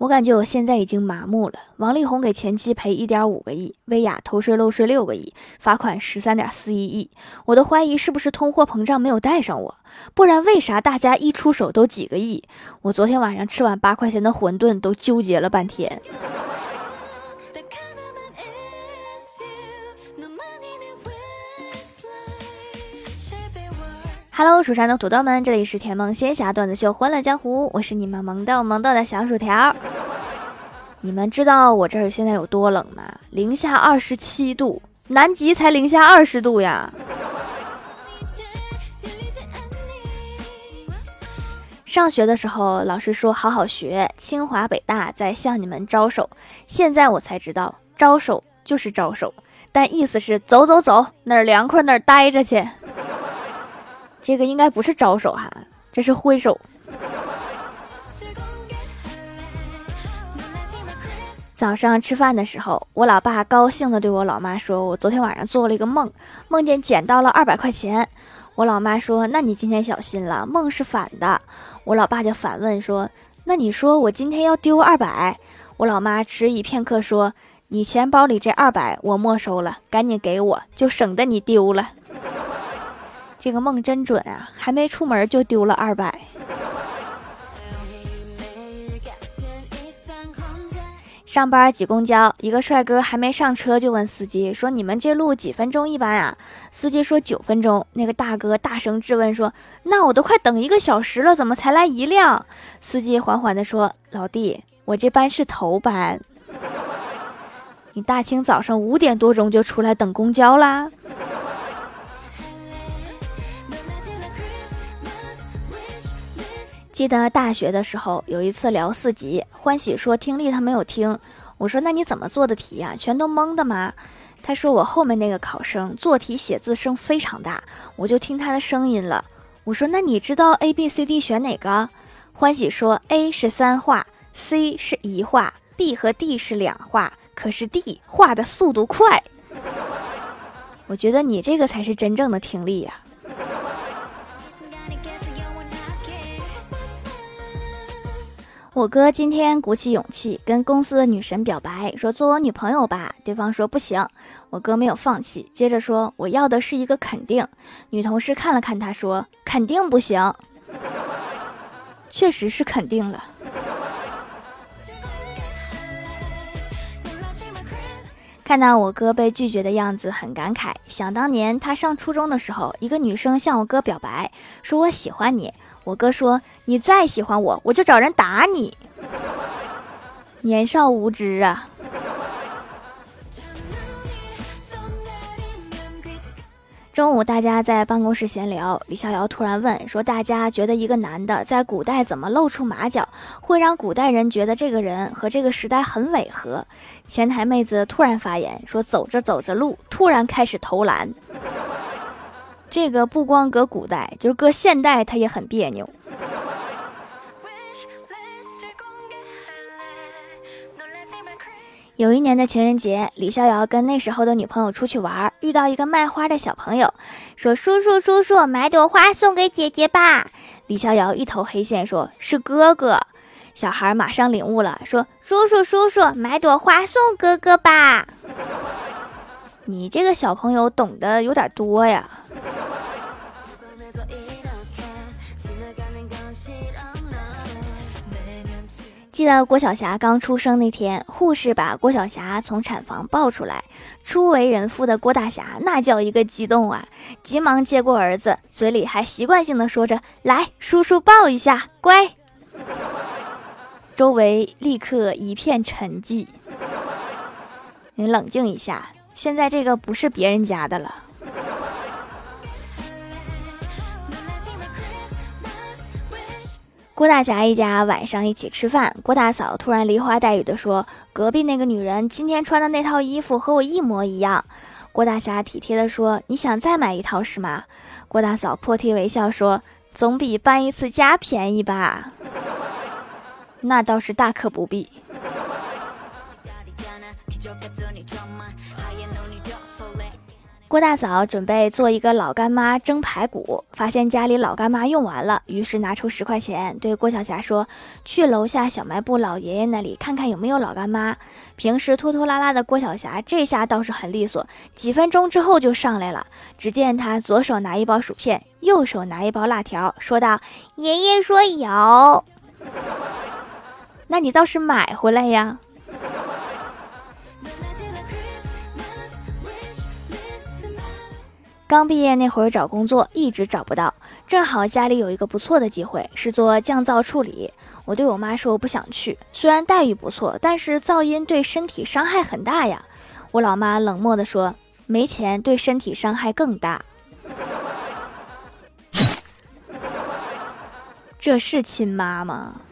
我感觉我现在已经麻木了。王力宏给前妻赔一点五个亿，薇娅偷税漏税六个亿，罚款十三点四一亿。我都怀疑是不是通货膨胀没有带上我，不然为啥大家一出手都几个亿？我昨天晚上吃完八块钱的馄饨都纠结了半天。Hello，蜀山的土豆们，这里是甜梦仙侠段子秀欢乐江湖，我是你们萌豆萌豆的小薯条。你们知道我这儿现在有多冷吗？零下二十七度，南极才零下二十度呀！上学的时候，老师说好好学，清华北大在向你们招手。现在我才知道，招手就是招手，但意思是走走走，哪儿凉快哪儿待着去。这个应该不是招手哈，这是挥手。早上吃饭的时候，我老爸高兴的对我老妈说：“我昨天晚上做了一个梦，梦见捡到了二百块钱。”我老妈说：“那你今天小心了，梦是反的。”我老爸就反问说：“那你说我今天要丢二百？”我老妈迟疑片刻说：“你钱包里这二百我没收了，赶紧给我，就省得你丢了。”这个梦真准啊！还没出门就丢了二百。上班挤公交，一个帅哥还没上车就问司机说：“你们这路几分钟一班啊？”司机说：“九分钟。”那个大哥大声质问说：“那我都快等一个小时了，怎么才来一辆？”司机缓缓地说：“老弟，我这班是头班。你大清早上五点多钟就出来等公交啦？”记得大学的时候，有一次聊四级，欢喜说听力他没有听。我说那你怎么做的题呀？全都蒙的吗？他说我后面那个考生做题写字声非常大，我就听他的声音了。我说那你知道 A B C D 选哪个？欢喜说 A 是三画，C 是一画，B 和 D 是两画，可是 D 画的速度快。我觉得你这个才是真正的听力呀。我哥今天鼓起勇气跟公司的女神表白，说做我女朋友吧。对方说不行。我哥没有放弃，接着说我要的是一个肯定。女同事看了看他，说肯定不行。确实是肯定了。看到我哥被拒绝的样子，很感慨。想当年他上初中的时候，一个女生向我哥表白，说我喜欢你。我哥说：“你再喜欢我，我就找人打你。”年少无知啊！中午大家在办公室闲聊，李逍遥突然问说：“大家觉得一个男的在古代怎么露出马脚，会让古代人觉得这个人和这个时代很违和？”前台妹子突然发言说：“走着走着路，突然开始投篮。”这个不光搁古代，就是搁现代，他也很别扭。有一年的情人节，李逍遥跟那时候的女朋友出去玩，遇到一个卖花的小朋友，说：“叔叔叔叔，买朵花送给姐姐吧。”李逍遥一头黑线，说是哥哥。小孩马上领悟了，说：“叔叔叔叔，买朵花送哥哥吧。”你这个小朋友懂得有点多呀。记得郭晓霞刚出生那天，护士把郭晓霞从产房抱出来，初为人父的郭大侠那叫一个激动啊，急忙接过儿子，嘴里还习惯性的说着：“来，叔叔抱一下，乖。”周围立刻一片沉寂。你冷静一下，现在这个不是别人家的了。郭大侠一家晚上一起吃饭，郭大嫂突然梨花带雨的说：“隔壁那个女人今天穿的那套衣服和我一模一样。”郭大侠体贴的说：“你想再买一套是吗？”郭大嫂破涕为笑说：“总比搬一次家便宜吧？” 那倒是大可不必。郭大嫂准备做一个老干妈蒸排骨，发现家里老干妈用完了，于是拿出十块钱对郭晓霞说：“去楼下小卖部老爷爷那里看看有没有老干妈。”平时拖拖拉拉的郭晓霞这下倒是很利索，几分钟之后就上来了。只见她左手拿一包薯片，右手拿一包辣条，说道：“爷爷说有，那你倒是买回来呀。”刚毕业那会儿找工作一直找不到，正好家里有一个不错的机会，是做降噪处理。我对我妈说我不想去，虽然待遇不错，但是噪音对身体伤害很大呀。我老妈冷漠地说：“没钱对身体伤害更大。”这是亲妈吗？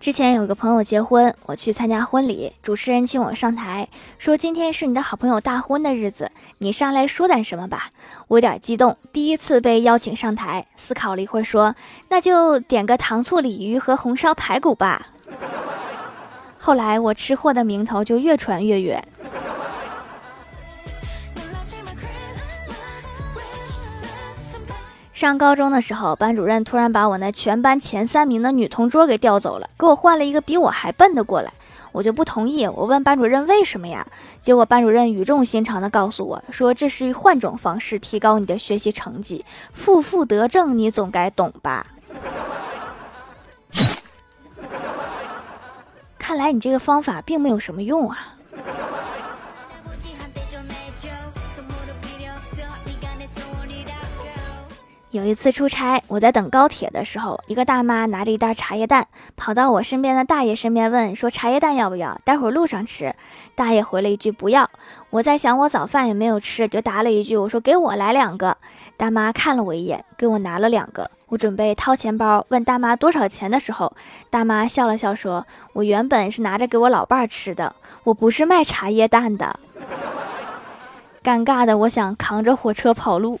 之前有个朋友结婚，我去参加婚礼，主持人请我上台，说今天是你的好朋友大婚的日子，你上来说点什么吧。我有点激动，第一次被邀请上台，思考了一会儿，说那就点个糖醋鲤鱼和红烧排骨吧。后来我吃货的名头就越传越远。上高中的时候，班主任突然把我那全班前三名的女同桌给调走了，给我换了一个比我还笨的过来，我就不同意。我问班主任为什么呀？结果班主任语重心长地告诉我说：“这是换种方式提高你的学习成绩，负负得正，你总该懂吧？” 看来你这个方法并没有什么用啊。有一次出差，我在等高铁的时候，一个大妈拿着一袋茶叶蛋跑到我身边的大爷身边问说：“茶叶蛋要不要？待会儿路上吃。”大爷回了一句：“不要。”我在想，我早饭也没有吃，就答了一句：“我说给我来两个。”大妈看了我一眼，给我拿了两个。我准备掏钱包问大妈多少钱的时候，大妈笑了笑说：“我原本是拿着给我老伴儿吃的，我不是卖茶叶蛋的。”尴尬的，我想扛着火车跑路。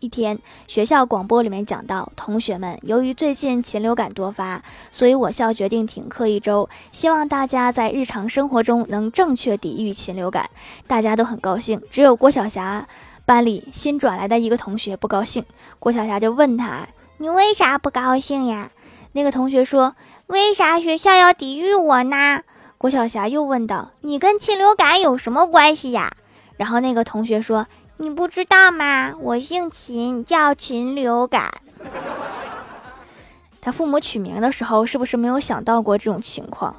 一天，学校广播里面讲到，同学们，由于最近禽流感多发，所以我校决定停课一周，希望大家在日常生活中能正确抵御禽流感。大家都很高兴，只有郭晓霞班里新转来的一个同学不高兴。郭晓霞就问他：“你为啥不高兴呀？”那个同学说：“为啥学校要抵御我呢？”郭晓霞又问道：“你跟禽流感有什么关系呀？”然后那个同学说。你不知道吗？我姓秦，叫秦流感。他父母取名的时候，是不是没有想到过这种情况？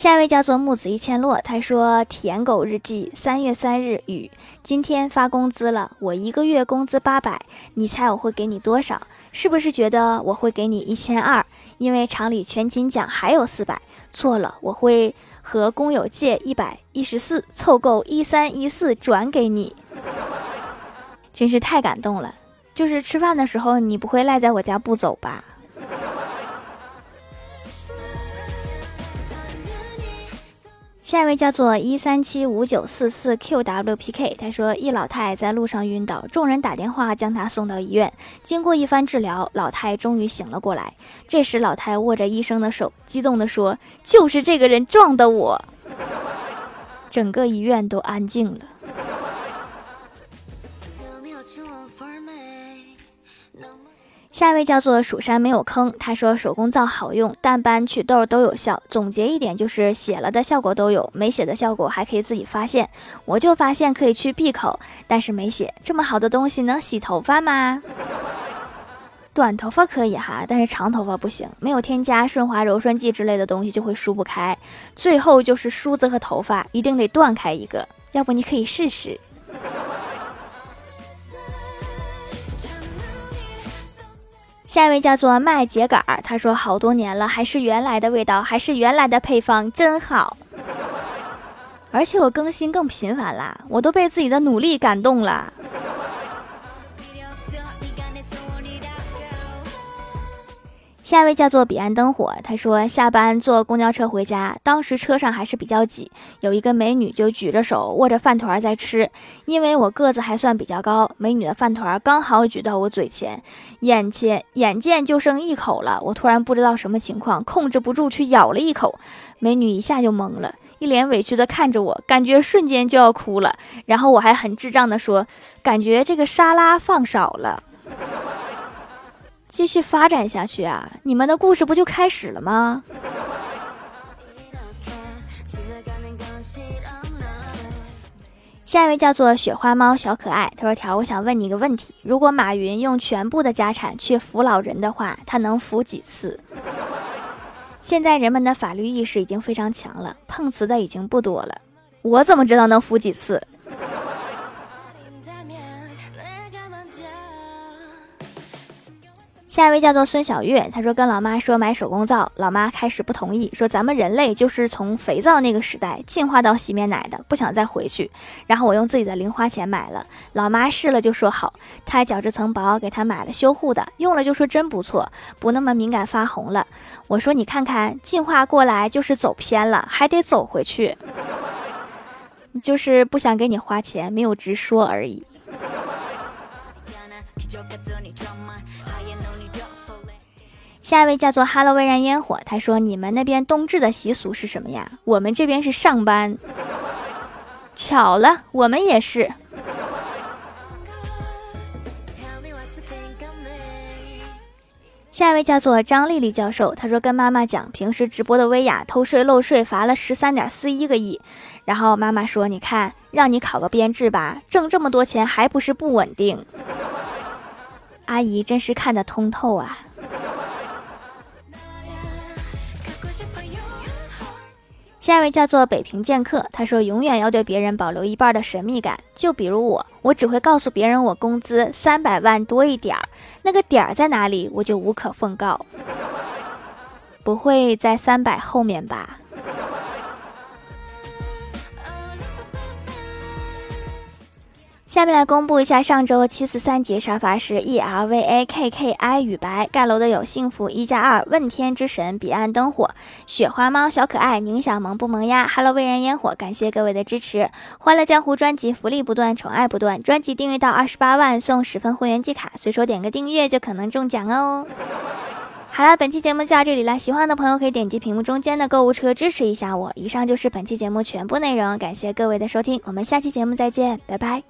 下一位叫做木子一千落，他说：“舔狗日记，三月三日雨。今天发工资了，我一个月工资八百，你猜我会给你多少？是不是觉得我会给你一千二？因为厂里全勤奖还有四百。错了，我会和工友借一百 一十四，凑够一三一四转给你。真是太感动了。就是吃饭的时候，你不会赖在我家不走吧？”下一位叫做一三七五九四四 qwpk，他说一老太在路上晕倒，众人打电话将他送到医院。经过一番治疗，老太终于醒了过来。这时，老太握着医生的手，激动地说：“就是这个人撞的我。”整个医院都安静了。下一位叫做蜀山没有坑，他说手工皂好用，淡斑祛痘都有效。总结一点就是写了的效果都有，没写的效果还可以自己发现。我就发现可以去闭口，但是没写。这么好的东西能洗头发吗？短头发可以哈，但是长头发不行。没有添加顺滑柔顺剂之类的东西就会梳不开。最后就是梳子和头发一定得断开一个，要不你可以试试。下一位叫做麦秸秆儿，他说好多年了，还是原来的味道，还是原来的配方，真好。而且我更新更频繁啦，我都被自己的努力感动了。下一位叫做彼岸灯火，他说下班坐公交车回家，当时车上还是比较挤，有一个美女就举着手握着饭团在吃，因为我个子还算比较高，美女的饭团刚好举到我嘴前，眼前眼见就剩一口了，我突然不知道什么情况，控制不住去咬了一口，美女一下就懵了，一脸委屈的看着我，感觉瞬间就要哭了，然后我还很智障的说，感觉这个沙拉放少了。继续发展下去啊！你们的故事不就开始了吗？下一位叫做雪花猫小可爱，他说：“条，我想问你一个问题：如果马云用全部的家产去扶老人的话，他能扶几次？”现在人们的法律意识已经非常强了，碰瓷的已经不多了。我怎么知道能扶几次？下一位叫做孙小月，他说跟老妈说买手工皂，老妈开始不同意，说咱们人类就是从肥皂那个时代进化到洗面奶的，不想再回去。然后我用自己的零花钱买了，老妈试了就说好，她角质层薄，给她买了修护的，用了就说真不错，不那么敏感发红了。我说你看看，进化过来就是走偏了，还得走回去，就是不想给你花钱，没有直说而已。下一位叫做哈喽微燃烟火，他说：“你们那边冬至的习俗是什么呀？我们这边是上班。巧了，我们也是。”下一位叫做张丽丽教授，她说：“跟妈妈讲，平时直播的薇娅偷税漏税罚了十三点四一个亿。然后妈妈说：‘你看，让你考个编制吧，挣这么多钱还不是不稳定。’阿姨真是看得通透啊。”下一位叫做北平剑客，他说：“永远要对别人保留一半的神秘感，就比如我，我只会告诉别人我工资三百万多一点儿，那个点儿在哪里，我就无可奉告，不会在三百后面吧。”下面来公布一下上周七四三级沙发是 E R V A K K I 与白盖楼的有幸福一加二问天之神彼岸灯火雪花猫小可爱宁小萌不萌呀 Hello 微燃烟火感谢各位的支持欢乐江湖专辑福利不断宠爱不断专辑订阅到二十八万送十份会员季卡随手点个订阅就可能中奖哦。好了，本期节目就到这里了，喜欢的朋友可以点击屏幕中间的购物车支持一下我。以上就是本期节目全部内容，感谢各位的收听，我们下期节目再见，拜拜。